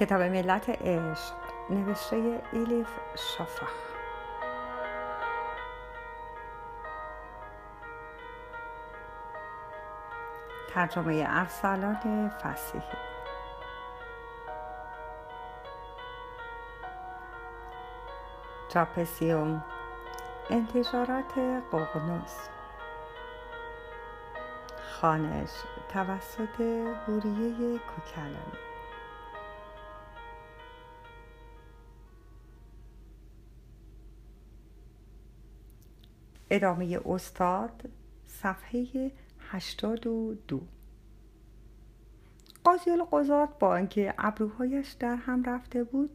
کتاب ملت عشق نوشته ایلیف شافراخ ترجمه ارسلان فسیحی. چاپسیوم انتشارات ققنوس. خانش توسط هوریه کوکلانی. ادامه استاد صفحه 82 قاضی القضات با اینکه ابروهایش در هم رفته بود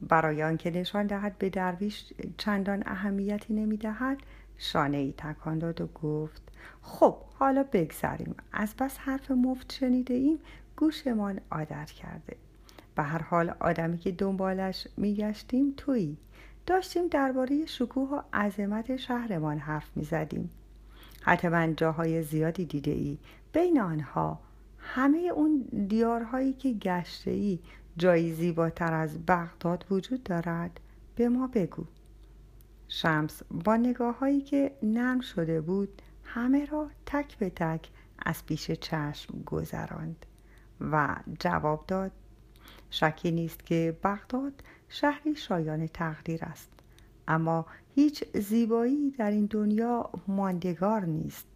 برای آنکه نشان دهد به درویش چندان اهمیتی نمی‌دهد شانه ای تکان داد و گفت خب حالا بگذریم. از بس حرف مفت شنیده ایم گوشمان عادت کرده. به هر حال آدمی که دنبالش میگشتیم تویی. داشتیم درباره شکوه و عظمت شهرمان حرف می زدیم حتما جاهای زیادی دیده ای بین آنها. همه اون دیارهایی که گشته ای جایی زیباتر از بغداد وجود دارد. به ما بگو. شمس با نگاه هایی که نرم شده بود همه را تک به تک از پیش چشم گذراند. و جواب داد شکی نیست که بغداد شهری شایان تقدیر است. اما هیچ زیبایی در این دنیا ماندگار نیست.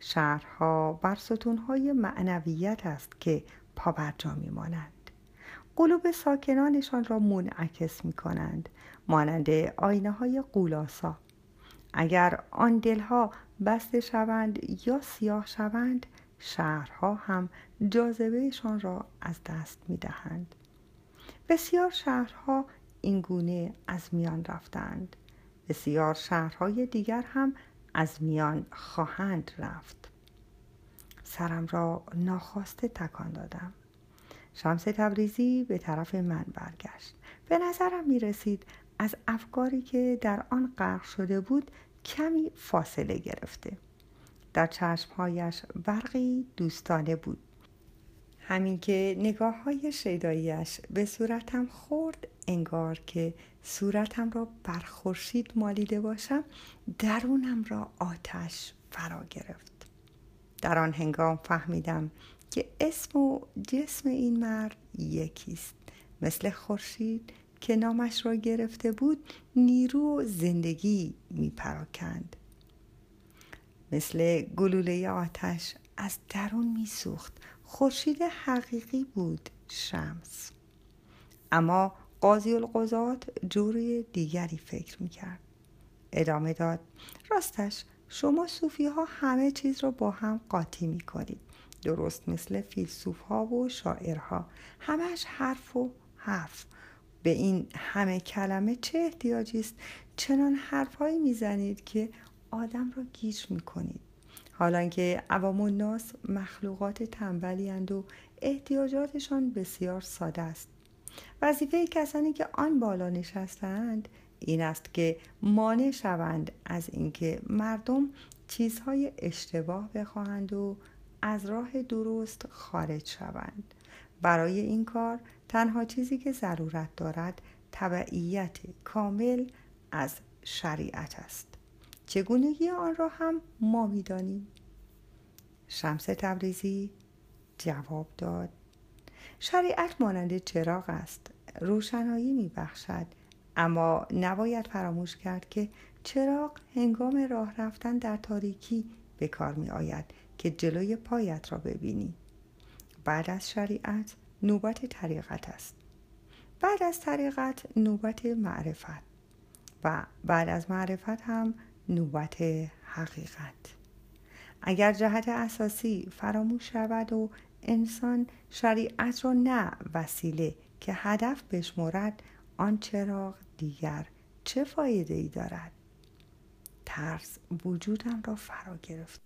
شهرها بر ستونهای معنویت است که پابرجا میمانند. قلوب ساکنانشان را منعکس می کنند مانند آینه های قولاسا. اگر آن دلها بسته شوند یا سیاه شوند شهرها هم جاذبهشان را از دست می دهند بسیار شهرها این گونه از میان رفتند. بسیار شهرهای دیگر هم از میان خواهند رفت. سرم را ناخواسته تکان دادم. شمس تبریزی به طرف من برگشت. به نظرم می رسید از افکاری که در آن غرق شده بود کمی فاصله گرفته. در چشمهایش برقی دوستانه بود. همین که نگاه های شیداییش به صورتم خورد انگار که صورتم را بر خورشید مالیده باشم درونم را آتش فرا گرفت. در آن هنگام فهمیدم که اسم و جسم این مرد یکیست. مثل خورشید که نامش را گرفته بود نیرو و زندگی می پراکند مثل گلوله آتش از درون میسوخت. خورشید حقیقی بود شمس. اما قاضی القضات جوری دیگری فکر می‌کرد. ادامه داد راستش شما صوفی ها همه چیز را با هم قاطی می‌کنید. درست مثل فیلسوف ها و شاعرها. همش حرف و حرف. به این همه کلمه چه احتیاجی است؟ چنان حرفهایی می‌زنید که آدم را گیج می‌کنید. حالا که عوام الناس مخلوقات تنبلی و احتیاجاتشان بسیار ساده است. وظیفه کسانی که آن بالا نشستند این است که مانع شوند از اینکه مردم چیزهای اشتباه بخواهند و از راه درست خارج شوند. برای این کار تنها چیزی که ضرورت دارد تبعیت کامل از شریعت است. چگونگی آن را هم ما می‌دانیم؟ شمس تبریزی جواب داد. شریعت مانند چراغ است روشنایی میبخشد اما نباید فراموش کرد که چراغ هنگام راه رفتن در تاریکی به کار می آید که جلوی پایت را ببینی. بعد از شریعت نوبت طریقت است. بعد از طریقت نوبت معرفت و بعد از معرفت هم نوبت حقیقت. اگر جهت اساسی فراموش شود و انسان شریعت را نه وسیله که هدف بشمرد آن چراغ دیگر چه فایده ای دارد؟ ترس وجودم را فرا گرفت.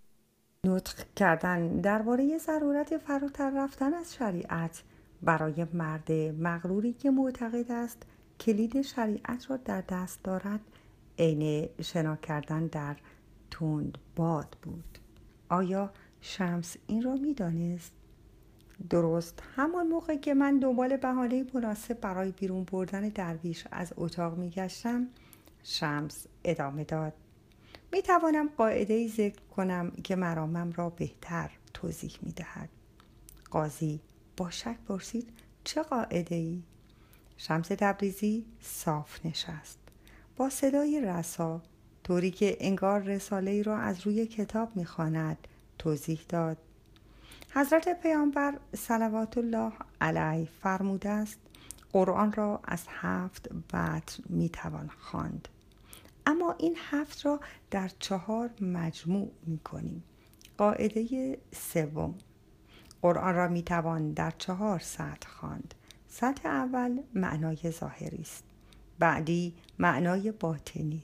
نطق کردن درباره ضرورت فراتر رفتن از شریعت برای مرد مغروری که معتقد است کلید شریعت را در دست دارد عین شنا کردن در تند باد بود. آیا شمس این را می‌دانست؟ درست همان موقع که من دنبال بهانه مناسب برای بیرون بردن درویش از اتاق میگشتم شمس ادامه داد. می توانم قاعده ای ذکر کنم که مرامم را بهتر توضیح می دهد قاضی با شک پرسید چه قاعده ای؟ شمس تبریزی صاف نشست. با صدای رسا طوری که انگار رساله ای را از روی کتاب می‌خواند توضیح داد. حضرت پیامبر صلوات الله علیه فرموده است قرآن را از هفت بطن می‌توان خواند. اما این هفت را در چهار مجموع می‌کنیم. قاعده سوم. قرآن را می‌توان در چهار سطح خواند. سطح اول معنای ظاهری است. بعدی معنای باطنی.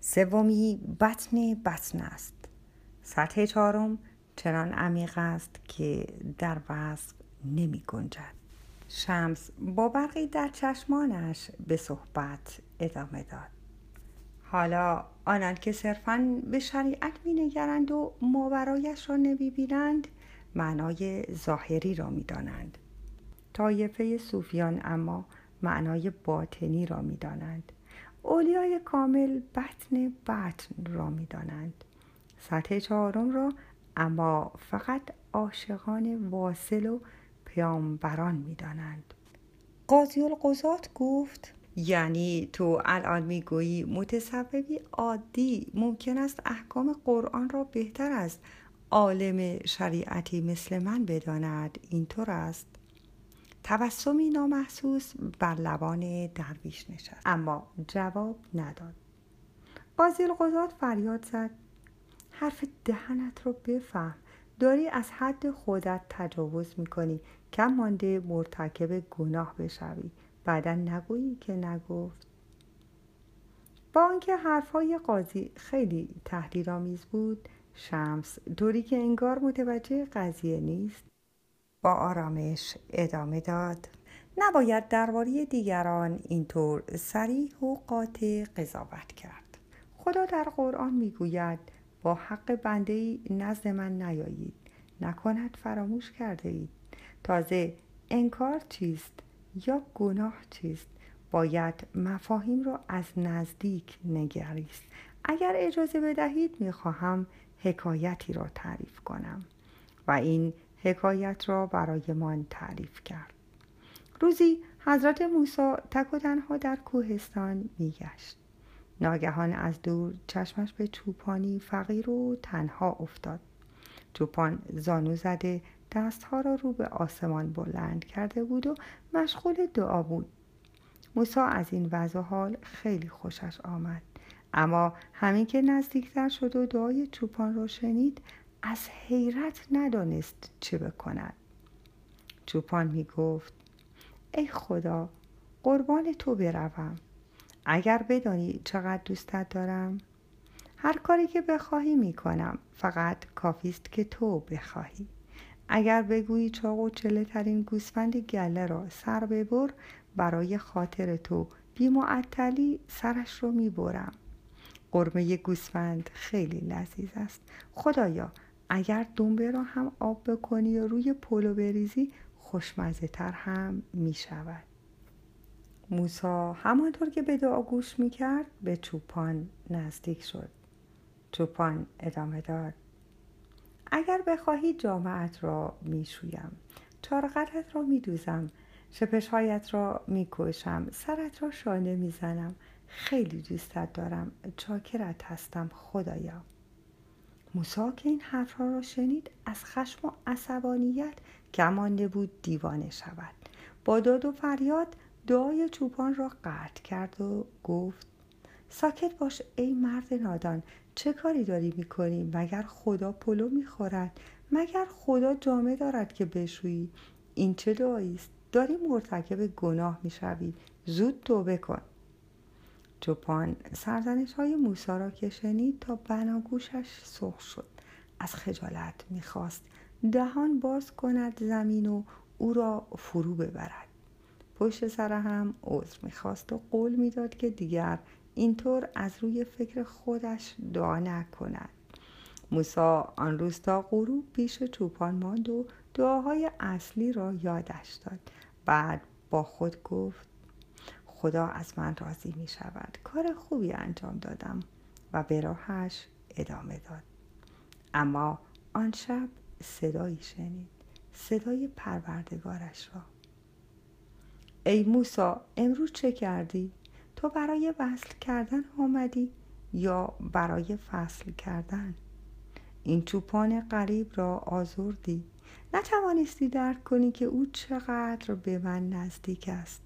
سومی بطن بطن است. سطح چهارم چنان عمیق است که در وصف نمی گنجد. شمس با برقی در چشمانش به صحبت ادامه داد. حالا آنان که صرفا به شریعت می نگرند و ماورایش را نمی بینند معنای ظاهری را می دانند طایفه صوفیان اما معنای باطنی را می دانند اولیای کامل بطن بطن را می دانند سطح چهارم را اما فقط عاشقان واصل و پیامبران می دانند قاضی القضات گفت یعنی تو الان می‌گویی متصوبی عادی ممکن است احکام قرآن را بهتر از عالم شریعتی مثل من بداند. اینطور است؟ تبسمی نامحسوس بر لبان درویش نشست. اما جواب نداد. قاضی القضات فریاد زد. حرف دهنت رو بفهم. داری از حد خودت تجاوز می‌کنی. کم مانده مرتکب گناه بشوی. بعدا نگویی که نگفت. با آنکه حرفهای قاضی خیلی تحلیرآمیز بود شمس دوری که انگار متوجه قضیه نیست آرامش ادامه داد. نباید درباره دیگران اینطور سریح و قاطع قضاوت کرد. خدا در قرآن می‌گوید با حق بنده ای نزد من نیایید. نکند فراموش کرده اید. تازه انکار چیست یا گناه چیست؟ باید مفاهیم را از نزدیک نگریست. اگر اجازه بدهید می‌خواهم حکایتی را تعریف کنم. و این حکایت را برایمان تعریف کرد. روزی حضرت موسی تک و تنها در کوهستان میگشت. ناگهان از دور چشمش به چوپانی فقیر و تنها افتاد. چوپان زانو زده دستها را رو به آسمان بلند کرده بود و مشغول دعا بود. موسا از این وضع حال خیلی خوشش آمد. اما همین که نزدیکتر شد و دعای چوپان را شنید از حیرت ندانست چه بکند. چوپان می گفت ای خدا قربان تو بروم. اگر بدانی چقدر دوستت دارم هر کاری که بخواهی می کنم فقط کافیست که تو بخواهی. اگر بگویی چاق و چله ترین گوسفند گله را سر ببر برای خاطر تو بیمعطلی سرش رو می‌برم. قرمه گوسفند خیلی لذیذ است. خدایا اگر دنبه را هم آب بکنی و روی پلو بریزی خوشمزه تر هم می شود موسا همانطور که به دعا گوش می کرد به چوپان نزدیک شد. چوپان ادامه داد. اگر بخواهی جامعت را می شویم چارقتت را می دوزم شپشهایت را می کشم سرت را شانه می زنم خیلی دوستت دارم. چاکرت هستم. خدایا. موسا که این حرفها را شنید از خشم و عصبانیت کمانده بود دیوانه شود. با داد و فریاد دعای چوپان را قطع کرد و گفت ساکت باش ای مرد نادان چه کاری داری می‌کنی؟ مگر خدا پلو می‌خورد؟ مگر خدا جامه دارد که بشویی؟ این چه دعایی است؟ داری مرتکب گناه می‌شوی. زود توبه کن. چوپان سرزنش های موسا را که شنید تا بناگوشش سرخ شد. از خجالت می‌خواست دهان باز کند زمین و او را فرو ببرد. پشت سر هم عذر می‌خواست و قول می‌داد که دیگر اینطور از روی فکر خودش دعا نکند. موسا آن روز تا غروب پیش چوپان ماند و دعاهای اصلی را یادش داد. بعد با خود گفت خدا از من راضی می شود کار خوبی انجام دادم و به راهش ادامه داد. اما آن شب صدایی شنید. صدای پروردگارش را. ای موسا امروز چه کردی؟ تو برای وصل کردن آمدی یا برای فصل کردن؟ این چوپان غریب را آزردی. نتوانستی درک کنی که او چقدر به من نزدیک است.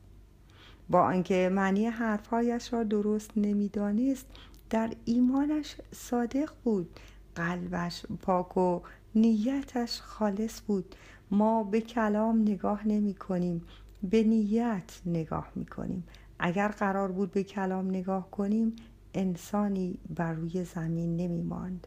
با آنکه معنی حرفهایش را درست نمی‌دانست در ایمانش صادق بود. قلبش پاک و نیتش خالص بود. ما به کلام نگاه نمی کنیم به نیت نگاه می کنیم اگر قرار بود به کلام نگاه کنیم انسانی بر روی زمین نمی ماند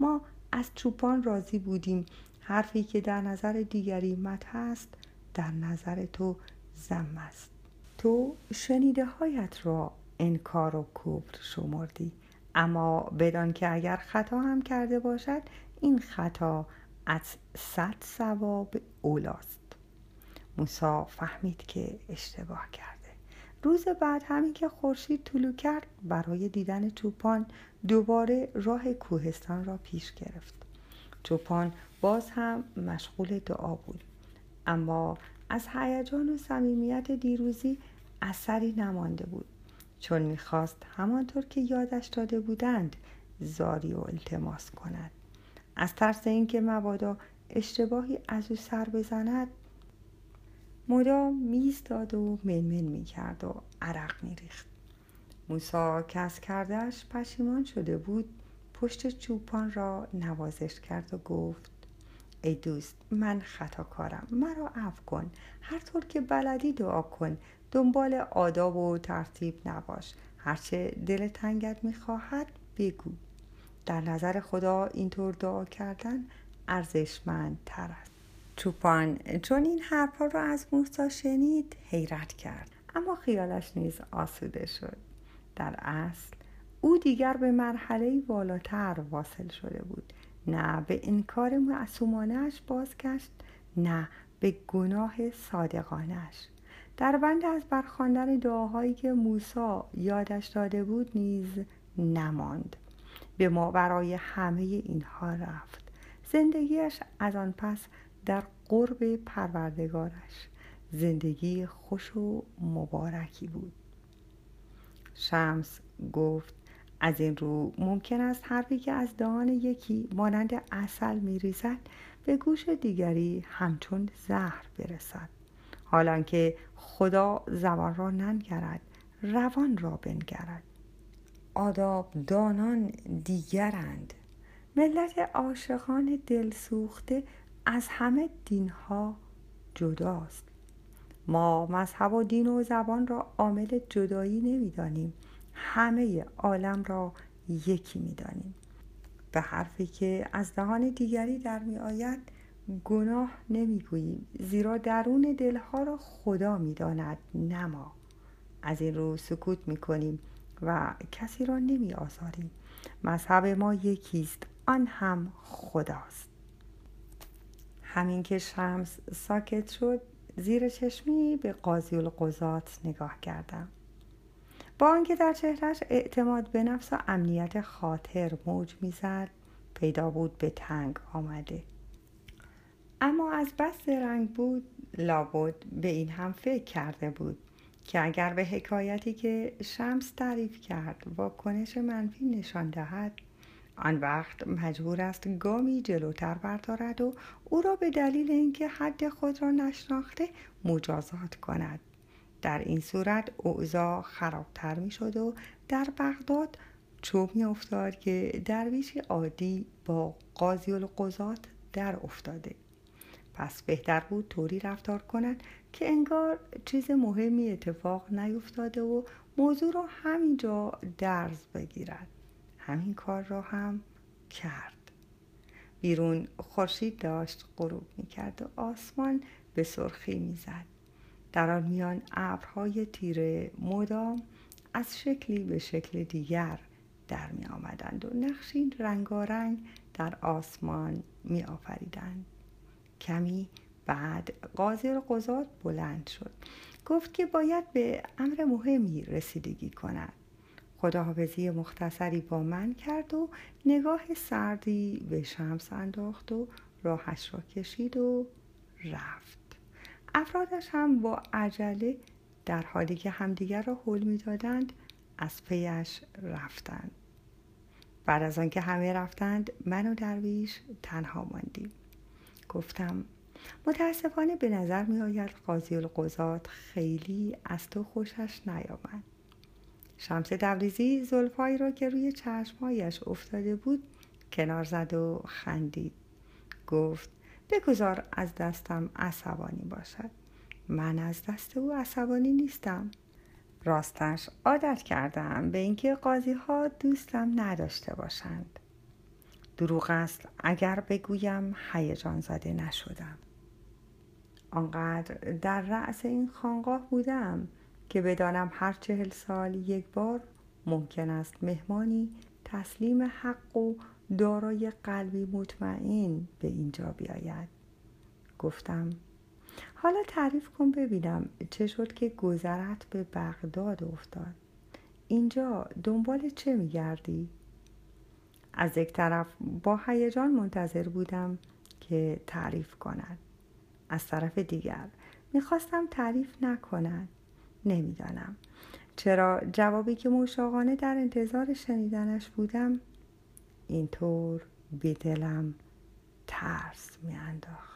ما از چوپان راضی بودیم. حرفی که در نظر دیگری مت است در نظر تو زم است. تو شنیده هایت را انکار و کبر شمردی. اما بدان که اگر خطا هم کرده باشد این خطا از صد ثواب اولاست. موسا فهمید که اشتباه کرده. روز بعد همین که خورشید طلو کرد برای دیدن چوپان دوباره راه کوهستان را پیش گرفت. چوپان باز هم مشغول دعا بود. اما از هیجان و صمیمیت دیروزی اثری نمانده بود. چون می‌خواست همانطور که یادش داده بودند زاری و التماس کند. از ترس اینکه مبادا اشتباهی از او سر بزند مدام میستاد و منمن می‌کرد و عرق میریخت. موسا از کردهش پشیمان شده بود پشت چوپان را نوازش کرد و گفت ای دوست من خطاکارم مرا عفو کن. هر طور که بلدی دعا کن. دنبال آداب و ترتیب نباش. هرچه دل تنگت می‌خواهد بگو. در نظر خدا اینطور دعا کردن ارزشمند تر است. چوپان چون این حرفها را از موسا شنید حیرت کرد. اما خیالش نیز آسوده شد. در اصل او دیگر به مرحله بالاتر واصل شده بود. نه به انکار معصومانش بازگشت نه به گناه صادقانش در بند از برخواندن دعاهایی که موسی یادش داده بود نیز نماند. به ما برای همه اینها رفت. زندگیش از آن پس در قرب پروردگارش. زندگی خوش و مبارکی بود. شمس گفت از این رو ممکن است حرفی که از دهان یکی مانند اصل میریزد به گوش دیگری همچون زهر برسد. حالان که خدا زبان را ننگرد روان را بنگرد. آداب دانان دیگرند. ملت عاشقان دلسوخته از همه دینها جداست. ما مذهب و دین و زبان را عامل جدایی نمی‌دانیم. همه عالم را یکی می‌دانیم. به حرفی که از دهان دیگری در می آید گناه نمی‌گوییم. زیرا درون دلها را خدا می‌داند نه ما. از این رو سکوت می‌کنیم و کسی را نمی آزاریم مذهب ما یکیست آن هم خداست. همین که شمس ساکت شد زیر چشمی به قاضی القضات نگاه کردم. با آنکه در چهرش اعتماد به نفس و امنیت خاطر موج می‌زد. پیدا بود به تنگ آمده. اما از بس رنگ بود لابد به این هم فکر کرده بود که اگر به حکایتی که شمس تعریف کرد واکنش منفی نشان دهد آن وقت مجبور است گامی جلوتر بردارد و او را به دلیل اینکه حد خود را نشناخته مجازات کند. در این صورت اوضاع خرابتر می شد و در بغداد چوب می افتاد که درویش عادی با قاضی القضات در افتاده. پس بهتر بود طوری رفتار کند که انگار چیز مهمی اتفاق نیفتاده و موضوع را همینجا درز بگیرد. همین کار را هم کرد. بیرون خورشید داشت غروب می‌کرد و آسمان به سرخی می‌زد. در آن میان ابرهای تیره مدام از شکلی به شکل دیگر در می آمدند و نقشی رنگارنگ در آسمان می آفریدند. کمی بعد قاضی قضات بلند شد. گفت که باید به امر مهمی رسیدگی کند. خداحافظی مختصری با من کرد و نگاه سردی به شمس انداخت و راهش را کشید و رفت. افرادش هم با عجله در حالی که همدیگر را حل می‌دادند از پیش رفتند. بعد از آنکه همه رفتند من و درویش تنها ماندیم. گفتم متاسفانه به نظر می آید قاضی القضات خیلی از تو خوشش نیامد. شمس دبریزی زلفایی را که روی چشمهایش افتاده بود کنار زد و خندید. گفت بگذار از دستم عصبانی باشد. من از دست او عصبانی نیستم. راستش عادت کردم به اینکه قاضی ها دوستم نداشته باشند. دروغ است اگر بگویم هیجان زده نشدم. آنقدر در رأس این خانقاه بودم که بدانم هر چهل سال یک بار ممکن است مهمانی تسلیم حق و دارای قلبی مطمئن به اینجا بیاید. گفتم حالا تعریف کن ببینم چه شد که گذرت به بغداد افتاد. اینجا دنبال چه میگردی؟ از یک طرف با هیجان منتظر بودم که تعریف کند. از طرف دیگر می‌خواستم تعریف نکند. نمی‌دانم. چرا جوابی که مشاقانه در انتظار شنیدنش بودم اینطور به دلم ترس میانداخت.